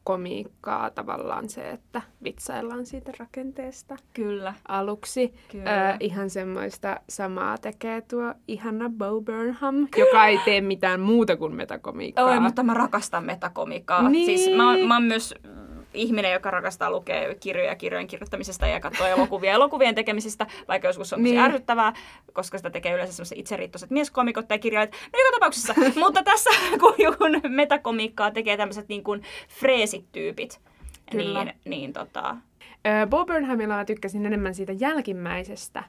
metakomiikkaa tavallaan se, että vitsaillaan siitä rakenteesta Kyllä. aluksi. Kyllä. Ö, ihan semmoista samaa tekee tuo ihana Bo Burnham, joka ei tee mitään muuta kuin metakomiikkaa. Oi, mutta mä rakastan metakomiikkaa. Niin. Siis mä, mä oon myös ihminen, joka rakastaa lukea kirjoja kirjojen kirjoittamisesta ja katsoa elokuvia elokuvien tekemisestä, vaikka joskus on Niin. ärsyttävää, koska sitä tekee yleensä sellaiset itseriittoiset mieskomikot tai kirjailijat. No joka tapauksessa, (laughs) mutta tässä kun metakomiikkaa tekee tämmöiset niin kuin freesityypit, Kyllä. niin, niin tota, Bo Burnhamilla mä tykkäsin enemmän siitä jälkimmäisestä,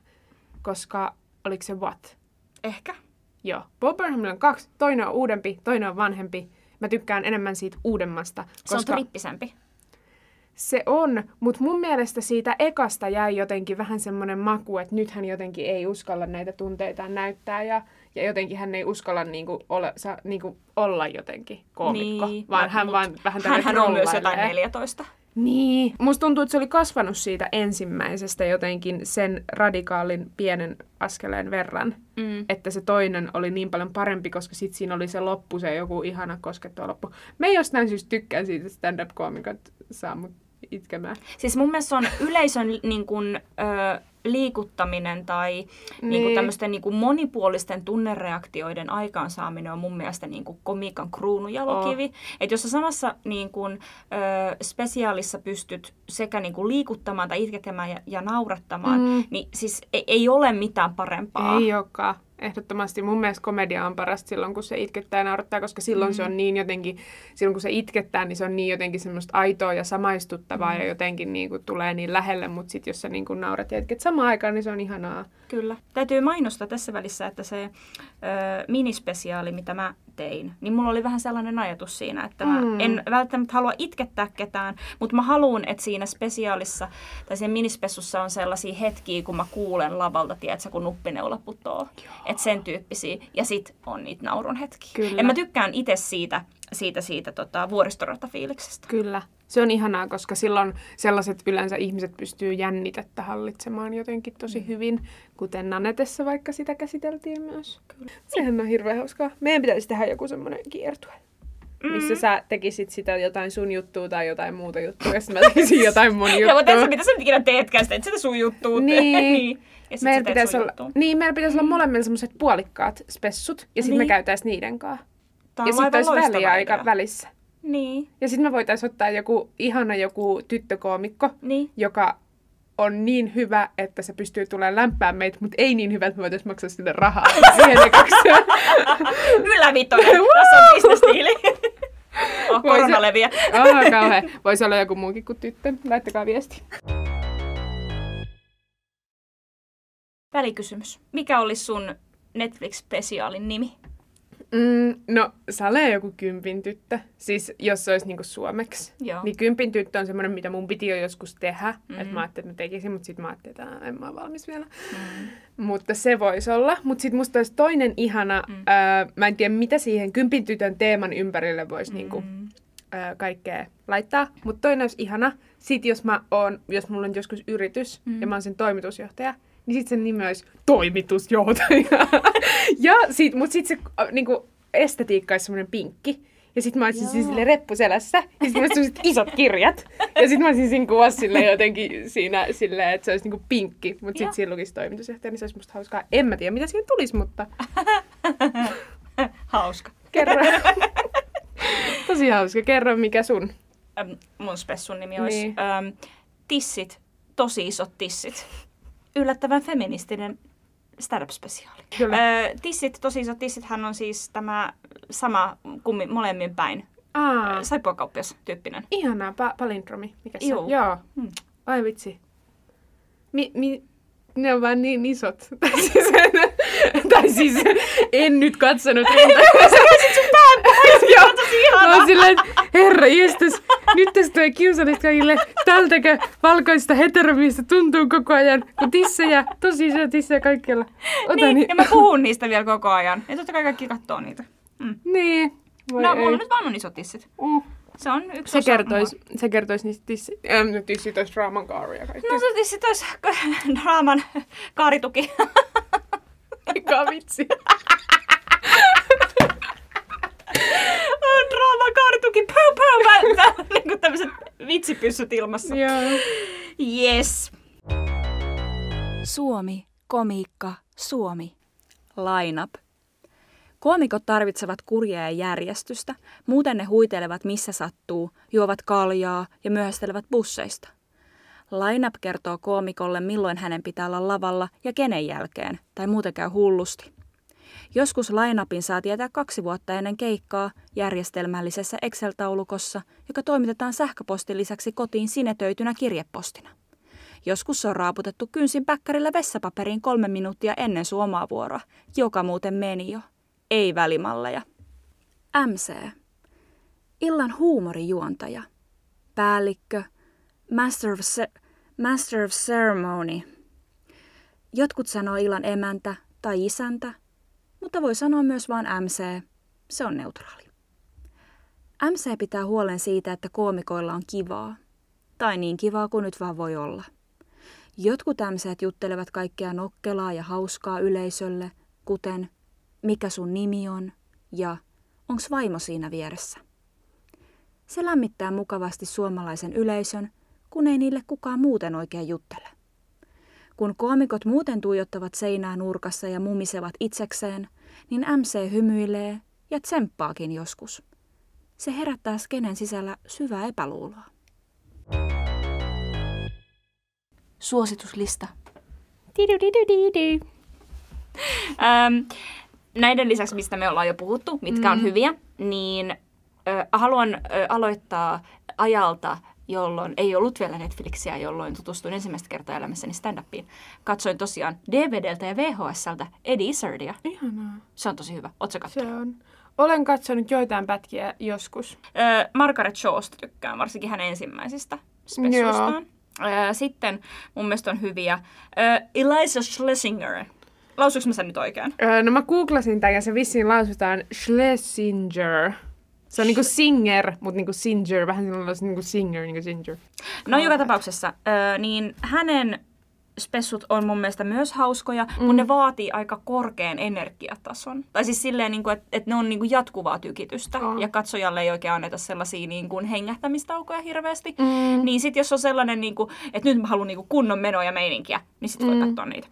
koska oliko se What? ehkä. Joo. Bo Burnhamilla on kaksi. Toinen on uudempi, toinen on vanhempi. Mä tykkään enemmän siitä uudemmasta. Se on koska trippisempi. Se on, mutta mun mielestä siitä ekasta jäi jotenkin vähän semmoinen maku, että nyt hän jotenkin ei uskalla näitä tunteitaan näyttää ja, ja jotenkin hän ei uskalla niinku olla, sa, niinku olla jotenkin koomikko, Niin, vaan hän mut vaan vähän Hän, hän on myös jotain trollailee. 14. Niin. Musta tuntuu, että se oli kasvanut siitä ensimmäisestä jotenkin sen radikaalin pienen askeleen verran. Mm. Että se toinen oli niin paljon parempi, koska sit siinä oli se loppu, se joku ihana koskettava loppu. Mä jostain syystä tykkään siitä, stand-up-koomikot saa mut itkemään. Siis mun mielestä se on yleisön niin kuin, ö, liikuttaminen tai niin. Niin kuin tämmöisten niin kuin monipuolisten tunnereaktioiden aikaansaaminen on mun mielestä niin kuin komiikan kruunujalokivi. Oh. Että jos sä samassa niin kuin, ö, spesiaalissa pystyt sekä niin kuin liikuttamaan tai itkettämään ja, ja naurattamaan, mm. niin siis ei, ei ole mitään parempaa. Ei olekaan. Ehdottomasti mun mielestä komedia on parasta silloin, kun se itkettää ja naurattaa, koska silloin mm. se on niin jotenkin, silloin kun se itkettää, niin se on niin jotenkin semmoista aitoa ja samaistuttavaa mm. ja jotenkin niin kuin tulee niin lähelle, mutta sitten jos sä niin kuin naurat ja itket samaan aikaan, niin se on ihanaa. Kyllä. Täytyy mainostaa tässä välissä, että se ö, minispesiaali, mitä mä tein, niin mulla oli vähän sellainen ajatus siinä, että mä Mm. en välttämättä halua itkettää ketään, mutta mä haluan, että siinä spesiaalissa tai siinä minispessussa on sellaisia hetkiä, kun mä kuulen lavalta, tiedätkö, kun nuppineula putoo. Että sen tyyppisiä. Ja sit on niitä naurun hetkiä. Kyllä. En mä tykkään itse siitä siitä, siitä tota, vuoristoratafiiliksestä. Kyllä. Se on ihanaa, koska silloin sellaiset yleensä ihmiset pystyy jännitettä hallitsemaan jotenkin tosi Mm. hyvin, kuten Nanetessa vaikka sitä käsiteltiin myös. Kyllä. Sehän on hirveän hauskaa. Meidän pitäisi tehdä joku semmoinen kiertue, missä sä tekisit sitä jotain sun juttua tai jotain muuta juttua, ja sitten mä tekisin (laughs) jotain mun Ja mutta juttua. mitä sä nyt ikinä teetkään sitä, et sitä sun juttuu tee. (laughs) Niin. Ja sit Meillä pitäisi, olla, juttua. niin, meillä pitäisi olla molemmilla semmoiset puolikkaat spessut, ja sitten me Niin. käytäisiin niiden kanssa. On Ja sitten olisi väliaika idea. välissä. Niin, Ja sitten me voitaisiin ottaa joku ihana joku tyttökoomikko, niin. joka on niin hyvä, että se pystyy tulemaan lämpää meitä, mutta ei niin hyvä, että me voitaisiin maksaa sille rahaa. (laughs) Ylävitonen. Tässä on bisnestiili. (laughs) Oh, korona leviää. (laughs) Ah, kauhean. Voisi olla joku muukin kuin tyttö. Laittakaa viesti. Välikysymys. Mikä olisi sun Netflix-spesiaalin nimi? Mm, no, Sale joku kympin tyttö. Siis jos se olisi niinku suomeksi. Joo. Niin kympin tyttö on semmoinen, mitä mun piti jo joskus tehdä. Mhm. Mm-hmm. Että mä ajattelin, että mä tekisin, mutta sitten mä ajattelin, että en mä ole valmis vielä. Mm. Mutta se voisi olla. Mutta sitten musta olisi toinen ihana, mm. ää, mä en tiedä mitä siihen kympin tytön teeman ympärille voisi niinku, Mm. ää, kaikkea laittaa. Mutta toinen olisi ihana. Sitten jos mä oon, jos mulla on joskus yritys mm. ja mä oon sen toimitusjohtaja, niin sitten sen nimi olisi toimitusjohtaja. (laughs) ja sit, mut sitten se äh, niinku, estetiikka olisi semmoinen pinkki. Ja sitten mä olisin siis sille reppuselässä. Ja sitten mulla olisi isot kirjat. Ja sitten mä olisin siinä kuvassa sille jotenkin siinä silleen, että se olisi niinku pinkki. Mutta Joo. sitten siinä lukisi toimitusjohtaja, niin se olisi musta hauskaa. En mä tiedä, mitä siihen tulisi, mutta (laughs) Hauska. kerro. (laughs) Tosi hauska. Kerro, mikä sun. Äm, mun spessun nimi olisi Niin. äm, Tissit, tosi isot tissit. Yllättävän feministinen stand-up-spesiaali. Kyllä. Öö, tissit, tosi isot tissit, hän on siis tämä sama kummi, molemmin päin. Aa, Saippuakauppias tyyppinen. ihanaa. Pa- palindromi. Mikä se on? Joo. Hmm. Ai vitsi. Mi, mi, ne on vaan niin isot. tai, siis, tai siis en nyt katsonut (laughs) rintaa. Joo. Mä oon silleen, herra jestas, nyt tästä tulee kiusallista kaikille. Tältäkö valkoista heteromista tuntuu koko ajan, kun tissejä, tosi isoja tissejä kaikkialla. Ota Niin, niin. ja mä puhun niistä vielä koko ajan. Ja totta kai kaikki katsoo niitä. Mm. Niin. Voi No, ei. mulla nyt vaan on isot tissit. Mm. Se on yksi Se osa kertois, se kertois niistä tissi, ähm, no tissit olisi draaman kaaria kaikki. mua. No se tissit olisi (laughs) draaman kaarituki. Mikä vitsi. (laughs) draaman kaarituki. Pau, pau. Mä, on niinku tämmöiset vitsipyssyt ilmassa. Joo. Yes. Suomi, komiikka, Suomi. Line up. Koomikot tarvitsevat kurjaa ja järjestystä, muuten ne huitelevat missä sattuu, juovat kaljaa ja myöhästelevät busseista. Lineup kertoo koomikolle, milloin hänen pitää olla lavalla ja kenen jälkeen, tai muuten käy hullusti. Joskus lineupin saa tietää kaksi vuotta ennen keikkaa järjestelmällisessä Excel-taulukossa, joka toimitetaan sähköpostin lisäksi kotiin sinetöitynä kirjepostina. Joskus se on raaputettu kynsin päkkärillä vessapaperiin kolme minuuttia ennen sun omaa vuoroa, joka muuten meni jo. Ei välimalleja. MC. Illan huumorijuontaja. Päällikkö. Master of, ce- Master of Ceremony. Jotkut sanoo illan emäntä tai isäntä, mutta voi sanoa myös vain MC. Se on neutraali. MC pitää huolen siitä, että koomikoilla on kivaa. Tai niin kivaa kuin nyt vaan voi olla. Jotkut MCt juttelevat kaikkea nokkelaa ja hauskaa yleisölle, kuten mikä sun nimi on ja onks vaimo siinä vieressä. Se lämmittää mukavasti suomalaisen yleisön, kun ei niille kukaan muuten oikein juttele. Kun koomikot muuten tuijottavat seinää nurkassa ja mumisevat itsekseen, niin MC hymyilee ja tsemppaakin joskus. Se herättää skenen sisällä syvää epäluuloa. Suosituslista. Ähm, näiden lisäksi, mistä me ollaan jo puhuttu, mitkä mm. on hyviä, niin ö, haluan ö, aloittaa ajalta, jolloin ei ollut vielä Netflixiä, jolloin tutustuin ensimmäistä kertaa elämässäni stand-upiin. Katsoin tosiaan DVDltä ja VHSltä Eddie Izzardia. Ihanaa. Se on tosi hyvä. Ootko sä Se on. Olen katsonut joitain pätkiä joskus. Öö, Margaret Shawsta tykkään, varsinkin hänen ensimmäisistä spessuistaan. Öö, sitten mun mielestä on hyviä. Öö, Eliza Schlesinger. Lausuinko mä sen nyt oikein? Öö, no mä googlasin tämän ja se vissiin lausutaan Schlesinger. Se on niinku singer, mutta niinku singer, vähän sellainen niinku singer, niinku ginger. No joka tapauksessa, ö, niin hänen spessut on mun mielestä myös hauskoja, mm. mutta ne vaatii aika korkean energiatason. Tai siis silleen, niin että et ne on niin kuin jatkuvaa tykitystä On. ja katsojalle ei oikein anneta sellaisia niin kuin hengähtämistaukoja hirveästi. Mm. Niin sit jos on sellainen, niin kuin, että nyt mä haluan niin kuin kunnon menoa ja meininkiä, niin sit voi Mm. katsoa niitä.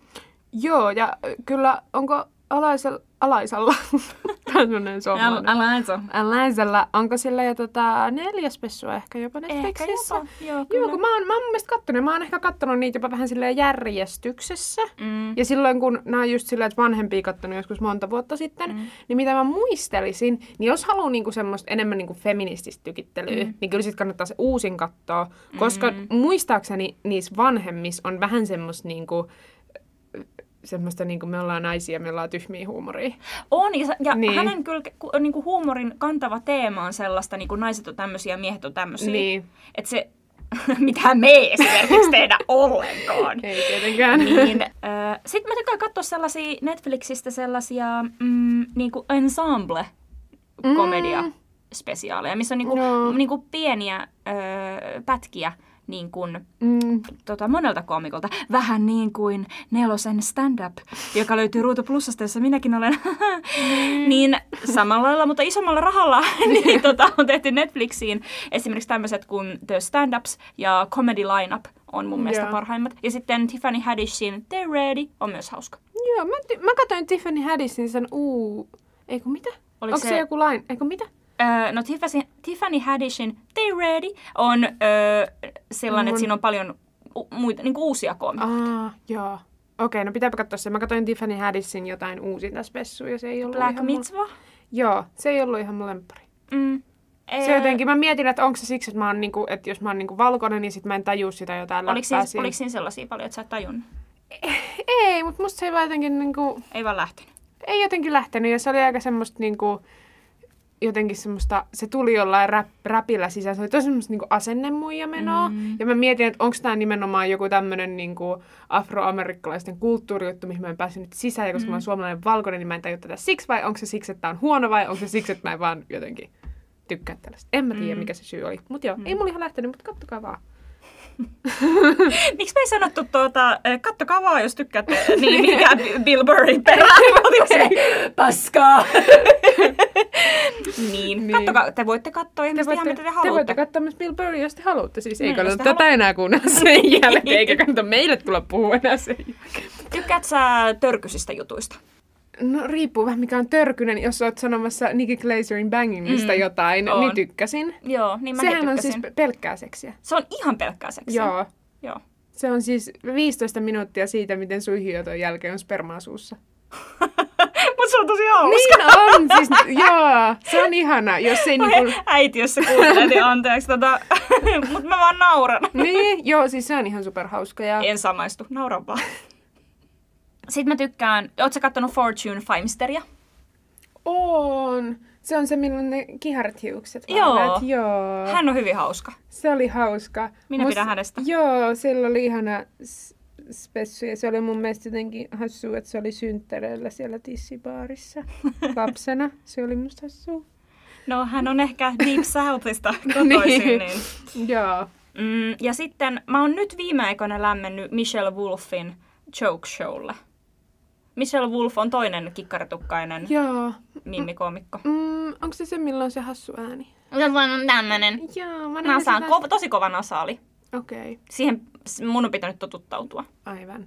Joo, ja kyllä, onko alaisella, alaisella, (laughs) sellainen suomalainen. Alaisa. Alaisella, onko sillä jo tota neljä spessua ehkä jopa Ehkä Netflixissä? jopa. Joo, kun mä oon, mä oon mun mielestä kattonut, mä oon ehkä kattonut niitä jopa vähän silleen järjestyksessä. Mm. Ja silloin kun nämä on just silleen, että vanhempia kattonut joskus monta vuotta sitten, mm. niin mitä mä muistelisin, niin jos haluaa niinku semmoista enemmän niinku feminististä tykittelyä, mm. niin kyllä sit kannattaa se uusin katsoa. Koska mm. muistaakseni niissä vanhemmissa on vähän semmoista niinku, semmoista niinku me ollaan naisia, me ollaan tyhmiä huumoria. On, ja, ja Niin. niin. hänen kyllä niin kuin huumorin kantava teema on sellaista, niin kuin naiset on tämmöisiä ja miehet on tämmöisiä. Niin. Että se, (laughs) mitä me ei esimerkiksi tehdä (laughs) ollenkaan. Ei tietenkään. niin, äh, Sitten mä tykkään katsoa sellaisia Netflixistä sellaisia mm, niin kuin ensemble komedia spesiaaleja, missä on niinku, Joo. niinku pieniä öö, pätkiä niin kuin, Mm. tota, monelta koomikolta. Vähän niin kuin Nelosen stand-up, joka löytyy Ruutu Plusasta, jossa minäkin olen. niin samalla lailla, mutta isommalla rahalla (laughs) niin, tota, on tehty Netflixiin esimerkiksi tämmöiset kuin The Stand-Ups ja Comedy Lineup on mun mielestä Joo. parhaimmat. Ja sitten Tiffany Haddishin They're Ready on myös hauska. Joo, mä, mä katsoin Tiffany Haddisin sen uu... Eikö mitä? Oliko Onko se... se- joku lain? Eikö mitä? Öö, no Tiffany, Tiffany Haddishin They Ready on öö, sellainen, Mun- että siinä on paljon u- muita, niin uusia koomikkoja. Aa, joo. Okei, no pitääpä katsoa se. Mä katsoin Tiffany Haddisin jotain uusinta spessua ja se ei ollut Black ihan. Mitzvah. Joo, se ei ollut ihan mun lemppari. Mm. Se jotenkin, mä mietin, että onko se siksi, että, mä oon niinku, että jos mä oon niinku valkoinen, niin sit mä en tajua sitä jotain Oliko siinä, siinä. oliko siinä sellaisia paljon, että sä et tajunnut? Ei, mutta musta se ei vaan jotenkin niinku, Ei vaan lähtenyt. ei jotenkin lähtenyt ja se oli aika semmoista niinku, jotenkin semmoista, se tuli jollain rap, räpillä sisään, se oli tosi semmoista niinku asennemuija menoa. Mm. Ja mä mietin, että onko tämä nimenomaan joku tämmöinen niinku afroamerikkalaisten kulttuurijuttu, mihin mä en päässyt nyt sisään, ja koska mm. mä oon suomalainen valkoinen, niin mä en tajua tätä siksi, vai onko se siksi, että tää on huono, vai onko se siksi, että mä en vaan jotenkin tykkää tällaista. En mä tiedä, mm. mikä se syy oli. Mutta joo, mm. ei mulla ihan lähtenyt, mutta kattokaa vaan. (laughs) Miksi me ei sanottu tuota, ö, kattokaa vaan, jos tykkäätte, niin mikä Bill Burrin perään. (laughs) Me oltiin silleen, Paskaa. (laughs) niin, Niin. kattokaa, te voitte katsoa ihan, ihan mitä te te haluatte. voitte katsoa myös Bill Burry, jos te haluatte. Siis ei Niin, kannata jos te tätä halu- enää kuunnella sen jälkeen, eikä kannata meille tulla puhua enää sen jälkeen. Tykkäät sä törkysistä jutuista? No riippuu vähän mikä on törkynen. Jos oot sanomassa Nicky Glazerin Bangingista Mm, jotain, on. niin tykkäsin. Joo, niin mäkin Sehän on tykkäsin. siis pe- pelkkää seksiä. Se on ihan pelkkää seksiä. Joo. Joo. Se on siis 15 minuuttia siitä, miten suihioton jälkeen on spermaa suussa. (laughs) Mutta se on tosi hauska. Niin on, siis joo. Se on ihana, jos ei niinku... Äiti, jos se kuuntelee, niin anteeksi. Tota, (laughs) Mutta mä vaan nauran. Niin, joo, siis se on ihan superhauska. Ja... En samaistu, nauran vaan. (laughs) Sitten mä tykkään, ootko sä kattonut Fortune Fimesteria? On. Se on se, milloin ne kiharat hiukset Joo. Joo. Hän on hyvin hauska. Se oli hauska. Minä pidän hänestä. Joo, sillä oli ihana spessu ja se oli mun mielestä jotenkin hassua, että se oli synttäreillä siellä tissibaarissa (laughs) lapsena. Se oli musta hassua. No, hän on ehkä Deep (laughs) Southista kotoisin. Niin. niin. Joo. Mm, ja sitten mä oon nyt viime aikoina lämmennyt Michelle Wolfin Joke Showlle. Michelle Wolf on toinen kikkaritukkainen Joo. mimikoomikko. Mm, onko se se, milloin on se hassu ääni? Se on tämmönen. Joo, mä Nasaan, ko- tosi kova nasaali. Okei, okay, Siihen mun on pitänyt totuttautua. aivan.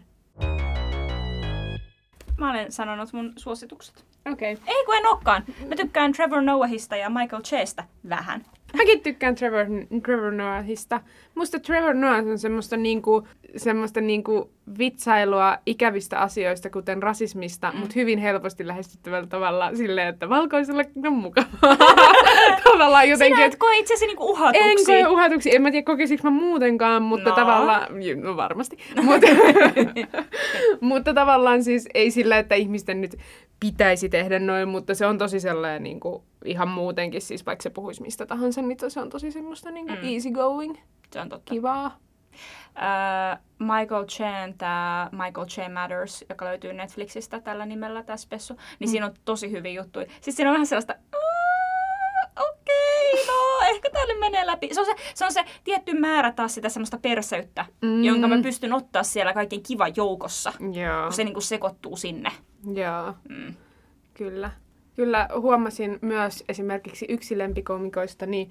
Mä olen sanonut mun suositukset. Okei. Okay. Ei kun en olekaan. Mä tykkään Trevor Noahista ja Michael Chestä vähän. Mäkin tykkään Trevor, Trevor Noahista. Musta Trevor Noah on semmoista, niinku, semmoista niinku vitsailua ikävistä asioista, kuten rasismista, mm. mutta hyvin helposti lähestyttävällä tavalla silleen, että valkoisella on mukavaa. (laughs) tavallaan jotenkin, Sinä et koe itsesi niinku uhatuksi. en koe uhatuksi. En mä tiedä, kokisiko mä muutenkaan, mutta No. tavallaan... No varmasti. (laughs) mutta, (laughs) mutta tavallaan siis ei sillä, että ihmisten nyt pitäisi tehdä noin, mutta se on tosi sellainen niin kuin, ihan muutenkin, siis vaikka se puhuisi mistä tahansa, niin se on tosi semmoista niin kuin Mm. easy going, Se on totta. kivaa. Äh, Michael Chen, tämä Michael Chen Matters, joka löytyy Netflixistä tällä nimellä, tämä spessu, niin mm. siinä on tosi hyviä juttuja. Siis siinä on vähän sellaista, "Aa, okei, tää nyt menee läpi. Se on se, se on se tietty määrä taas sitä semmoista perseyttä, Mm. jonka mä pystyn ottaa siellä kaiken kivan joukossa, Joo. kun se niinku sekoittuu sinne. Joo. Mm. Kyllä. Kyllä huomasin myös esimerkiksi yksi lempikomikoista, niin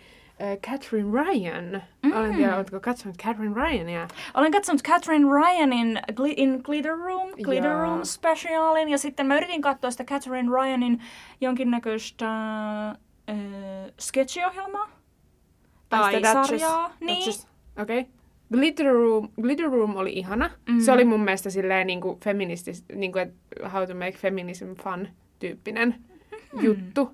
Catherine Ryan. Mm. Olen tiedä, oletko katsonut Catherine Ryania? Olen katsonut Catherine Ryanin Gli- in Glitter Room, Glitter Joo. Room specialin, ja sitten mä yritin katsoa sitä Catherine Ryanin jonkinnäköistä äh, sketchiohjelmaa. Tai sarjaa. Niin. Okei. Okay. Glitter Room, Glitter Room oli ihana. Mm. Se oli mun mielestä silleen niin kuin feministis, niin kuin, how to make feminism fun tyyppinen mm. juttu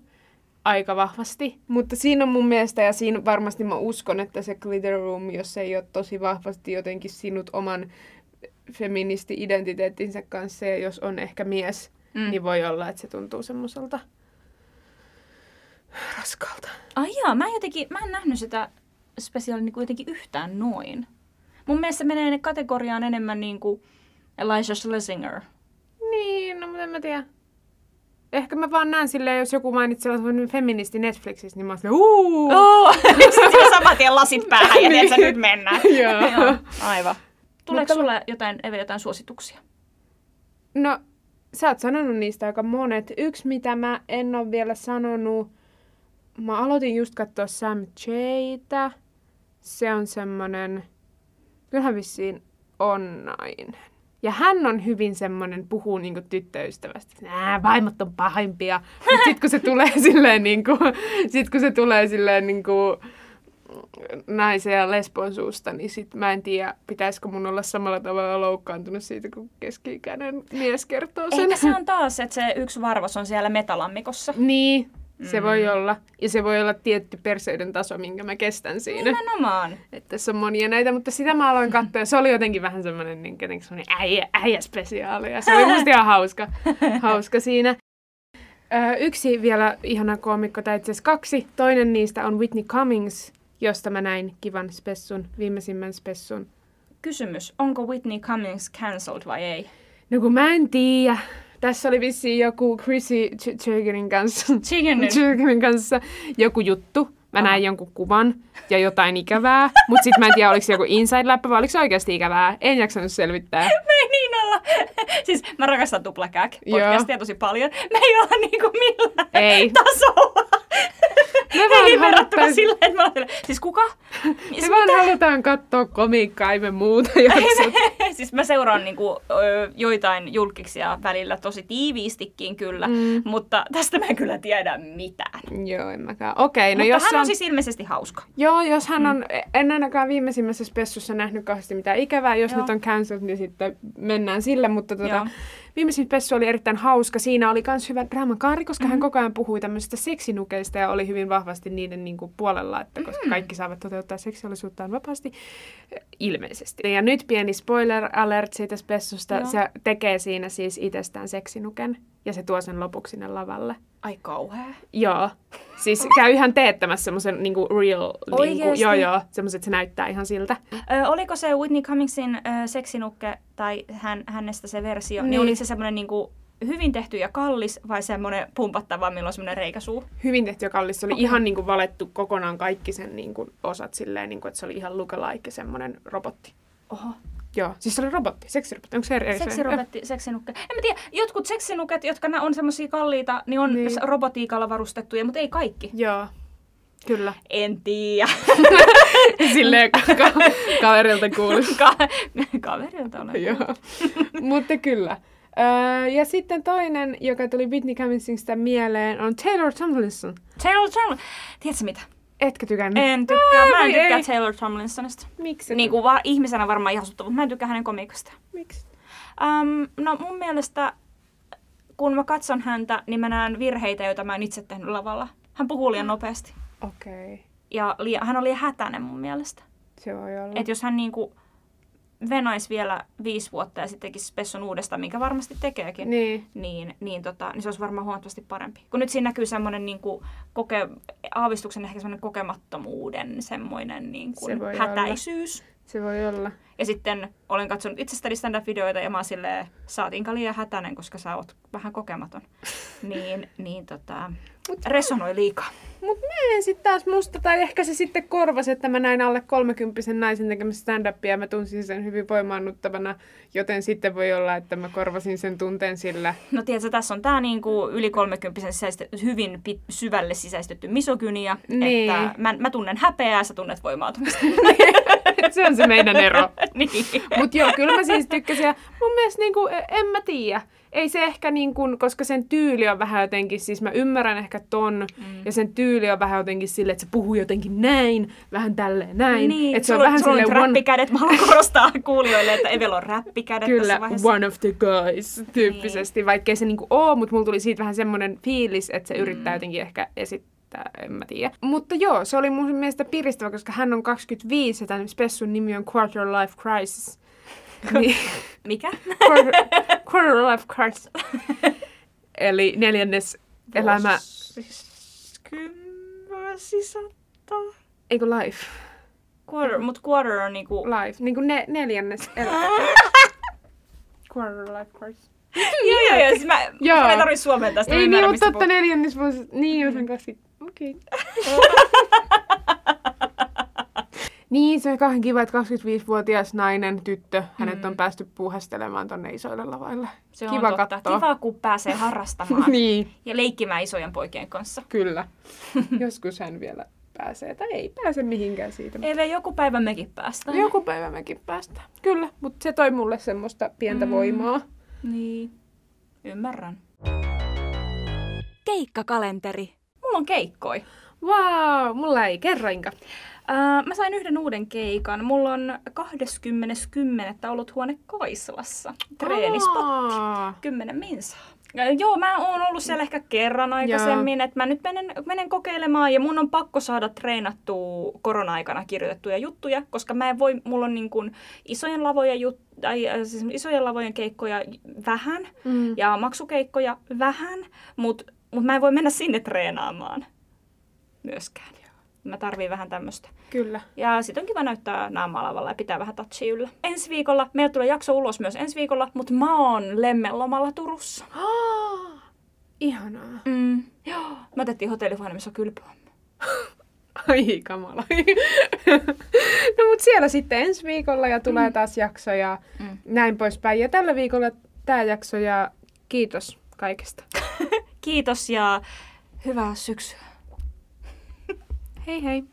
aika vahvasti. Mutta siinä on mun mielestä, ja siinä varmasti mä uskon, että se Glitter Room, jos se ei ole tosi vahvasti jotenkin sinut oman feministi-identiteettinsä kanssa, ja jos on ehkä mies. Mm. niin voi olla, että se tuntuu semmoiselta raskalta. Ai jaa, mä, en jotenkin, mä en nähnyt sitä spesiaalia niin jotenkin yhtään noin. Mun mielestä se menee ne kategoriaan enemmän niin kuin Elijah Schlesinger. Niin, no mutta en mä tiedä. Ehkä mä vaan näen silleen, jos joku mainitsee sellaisen feministi Netflixissä, niin mä oon silleen, uuu! Oh, (laughs) sitten saman tien lasit päähän ja tiedät, nyt mennään. (laughs) Joo. Joo, aivan. Tuleeko Mutta- sulle jotain, Eve, jotain suosituksia? No, sä oot sanonut niistä aika monet. Yksi, mitä mä en ole vielä sanonut, mä aloitin just katsoa Sam Jaytä. Se on semmonen, kyllähän vissiin on nainen. Ja hän on hyvin semmonen, puhuu niinku tyttöystävästä. Nää, vaimot on pahimpia. Mut sit kun se tulee (laughs) silleen niinku, sit kun se tulee silleen niinku, naisen ja lesbon suusta, niin sit mä en tiedä, pitäisikö mun olla samalla tavalla loukkaantunut siitä, kun keski-ikäinen mies kertoo sen. Ehkä se on taas, että se yksi varvas on siellä metalammikossa. Niin, se mm. voi olla. Ja se voi olla tietty perseyden taso, minkä mä kestän siinä. Nimenomaan. Että tässä on monia näitä, mutta sitä mä aloin katsoa ja se oli jotenkin vähän semmoinen niin, jotenkin semmoinen äijä, äijä-spesiaali. Ja se oli musta ihan hauska, (laughs) hauska siinä. Ö, yksi vielä ihana koomikko, tai itse asiassa kaksi. Toinen niistä on Whitney Cummings, josta mä näin kivan spessun, viimeisimmän spessun. Kysymys, onko Whitney Cummings cancelled vai ei? No kun mä en tiedä. Tässä oli vissiin joku Chrissy Teigerin kanssa, Chicken. Teigerin (laughs) kanssa joku juttu. Mä näin jonkun kuvan ja jotain ikävää, mutta sitten mä en tiedä, oliko se joku inside-läppä vai oliko se oikeasti ikävää. En jaksanut selvittää. (laughs) Me ei niin olla. (laughs) Siis mä rakastan Tuplakääk Joo. podcastia tosi paljon. Me ei olla niinku millään Ei. tasolla. Me vaan ei verrattuna haluttais- silleen, että mä silleen, siis kuka? Me vaan halutaan katsoa komiikkaa, ei me muuta jaksa. (laughs) siis mä seuraan niinku, joitain julkiksia välillä tosi tiiviistikin kyllä, mm. mutta tästä mä en kyllä tiedä mitään. Joo, en mäkään. Okei, no mutta jos hän on... on... siis ilmeisesti hauska. Joo, jos hän on, en ainakaan viimeisimmässä spessussa nähnyt kauheasti mitään ikävää. Jos Joo. nyt on cancelled, niin sitten mennään sille. Mutta tota, Joo. Viimeisin spessu oli erittäin hauska. Siinä oli myös hyvä draamakaari, koska Mhm. mm-hmm. hän koko ajan puhui tämmöisistä seksinukeista ja oli hyvin vahvasti niiden niin kuin, puolella, että koska Mhm. kaikki saavat toteuttaa seksuaalisuuttaan vapaasti. Ilmeisesti. Ja nyt pieni spoiler alert siitä spessusta. Joo. Se tekee siinä siis itsestään seksinuken ja se tuo sen lopuksi sinne lavalle. Ai kauhea. Joo. Siis (laughs) käy ihan teettämässä semmoisen niinku real, niinku, Oikeesti? joo joo, semmoisen, että se näyttää ihan siltä. Ö, oliko se Whitney Cummingsin ö, seksinukke tai hän, hänestä se versio, niin, Niin. niin oliko se semmoinen niinku hyvin tehty ja kallis vai semmoinen pumpattava, milloin semmoinen reikäsuu? Hyvin tehty ja kallis. Se oli Okei. ihan niinku valettu kokonaan kaikki sen niinku osat silleen, niinku, että se oli ihan lookalike semmoinen robotti. Oho. Joo, siis se oli robotti, seksirobotti. Onko se eri? Seksirobotti, seksinukke. En mä tiedä, jotkut seksinuket, jotka on semmoisia kalliita, niin on Niin. robotiikalla varustettuja, mutta ei kaikki. Joo, kyllä. En tiedä. (laughs) Silleen ka- ka- kaverilta kuuli. Ka- kaverilta olen. Joo, (laughs) mutta kyllä. Öö, ja sitten toinen, joka tuli Whitney Cummingsista mieleen, on Taylor Tomlinson. Taylor Tomlinson. Tiedätkö mitä? Etkö tykännyt? En tykkää. Mä en tykkää ei. Taylor Tomlinsonista. Miksi? Niin kuin va- ihmisenä varmaan ihasuttu, mutta mä en tykkää hänen komiikasta. Miksi? Um, no mun mielestä, kun mä katson häntä, niin mä näen virheitä, joita mä en itse tehnyt lavalla. Hän puhuu liian nopeasti. Okei, okay. Ja liian, hän on liian hätäinen mun mielestä. se voi olla. Että jos hän niinku venaisi vielä viisi vuotta ja sitten tekisi spessun uudestaan, minkä varmasti tekeekin, Niin. niin, niin, tota, niin se olisi varmaan huomattavasti parempi. Kun nyt siinä näkyy semmoinen niinku, koke, aavistuksen ehkä semmoinen kokemattomuuden semmoinen niinku, Se voi hätäisyys. Se voi olla. Ja sitten olen katsonut itsestäni stand-up-videoita ja mä oon silleen, saatinka liian hätäinen, koska sä oot vähän kokematon. (laughs) niin, niin tota, resonoi liikaa. Mut mä en sit taas musta, tai ehkä se sitten korvasi, että mä näin alle 30 naisen tekemässä stand-upia ja mä tunsin sen hyvin voimaannuttavana, joten sitten voi olla, että mä korvasin sen tunteen sillä. No tiedätkö, tässä on tämä niinku yli 30 sisäistetty, hyvin pit, syvälle sisäistetty misogynia, Niin. että mä, mä tunnen häpeää, sä tunnet voimautumista. (laughs) (laughs) (laughs) se on se meidän ero. (laughs) niin. Mut joo, kyllä mä siis tykkäsin. Ja mun mielestä niinku, en mä tiedä. Ei se ehkä niin kuin, koska sen tyyli on vähän jotenkin, siis mä ymmärrän ehkä ton, mm. ja sen tyyli on vähän jotenkin silleen, että se puhuu jotenkin näin, vähän tälleen näin. Niin, että se on sulla, vähän sulla on one, räppikädet. Mä haluan korostaa (laughs) kuulijoille, että Evel on räppikädet kyllä, tässä vaiheessa. one of the guys tyyppisesti, niin. vaikkei se niinku oo, mutta mulla tuli siitä vähän semmoinen fiilis, että se mm. yrittää jotenkin ehkä esittää, en mä tiedä. Mutta joo, se oli mun mielestä piristävä, koska hän on 25 ja tämän spessun nimi on Quarter Life Crisis. niin, (laughs) Mikä? quarter, quarter Life Crisis. (laughs) Eli neljännes elämä, Vuosisataa. eikö life? Quarter, mut quarter on niinku... Life, niin kuin ne, neljännes elämä. (laughs) quarter Life Crisis. joo, joo, joo. Siis mä, Joo. mä ei tarvitse suomentaa sitä. mä Ei niin, mutta totta neljännes vuosi. Niin, jos on kasi. Okei. (laughs) niin, se on kauhean kiva, että 25-vuotias nainen, tyttö, hänet on päästy puuhastelemaan tonne isoille lavaille. Se on kiva totta. katsoa. Kiva, kun pääsee harrastamaan (laughs) niin, ja leikkimään isojen poikien kanssa. kyllä. (laughs) Joskus hän vielä pääsee, tai ei pääse mihinkään siitä. Eve, joku päivä mekin päästään. Joku päivä mekin päästään. Kyllä, mutta se toi mulle semmoista pientä mm. voimaa. Niin, ymmärrän. Keikkakalenteri. Mulla on keikkoi. Wow, mulla ei kerroinka. Uh, mä sain yhden uuden keikan. Mulla on 20.10. ollut huone Kaislassa. Treenispot. Aa. 10 minsaa. Joo, mä oon ollut siellä ehkä kerran aikaisemmin, että mä nyt menen, menen kokeilemaan ja mun on pakko saada treenattua korona-aikana kirjoitettuja juttuja, koska mä en voi, mulla on niin kuin isojen lavojen, jut, tai, äh, siis isojen lavojen keikkoja vähän Mm. ja maksukeikkoja vähän, mutta mut mä en voi mennä sinne treenaamaan myöskään. Mä tarviin vähän tämmöistä. Kyllä. Ja sit on kiva näyttää naamalavalla ja pitää vähän touchia yllä. Ensi viikolla, meillä tulee jakso ulos myös ensi viikolla, mutta mä oon lemmenlomalla Turussa. Ah, ihanaa. Mm. Joo. Mä otettiin hotellihuone, missä on kylpyamma. (laughs) Ai kamala. (laughs) no mut siellä sitten ensi viikolla ja tulee taas jakso ja Mm. näin poispäin. Ja tällä viikolla tämä jakso ja kiitos kaikesta. (laughs) Kiitos ja hyvää syksyä. hei hei.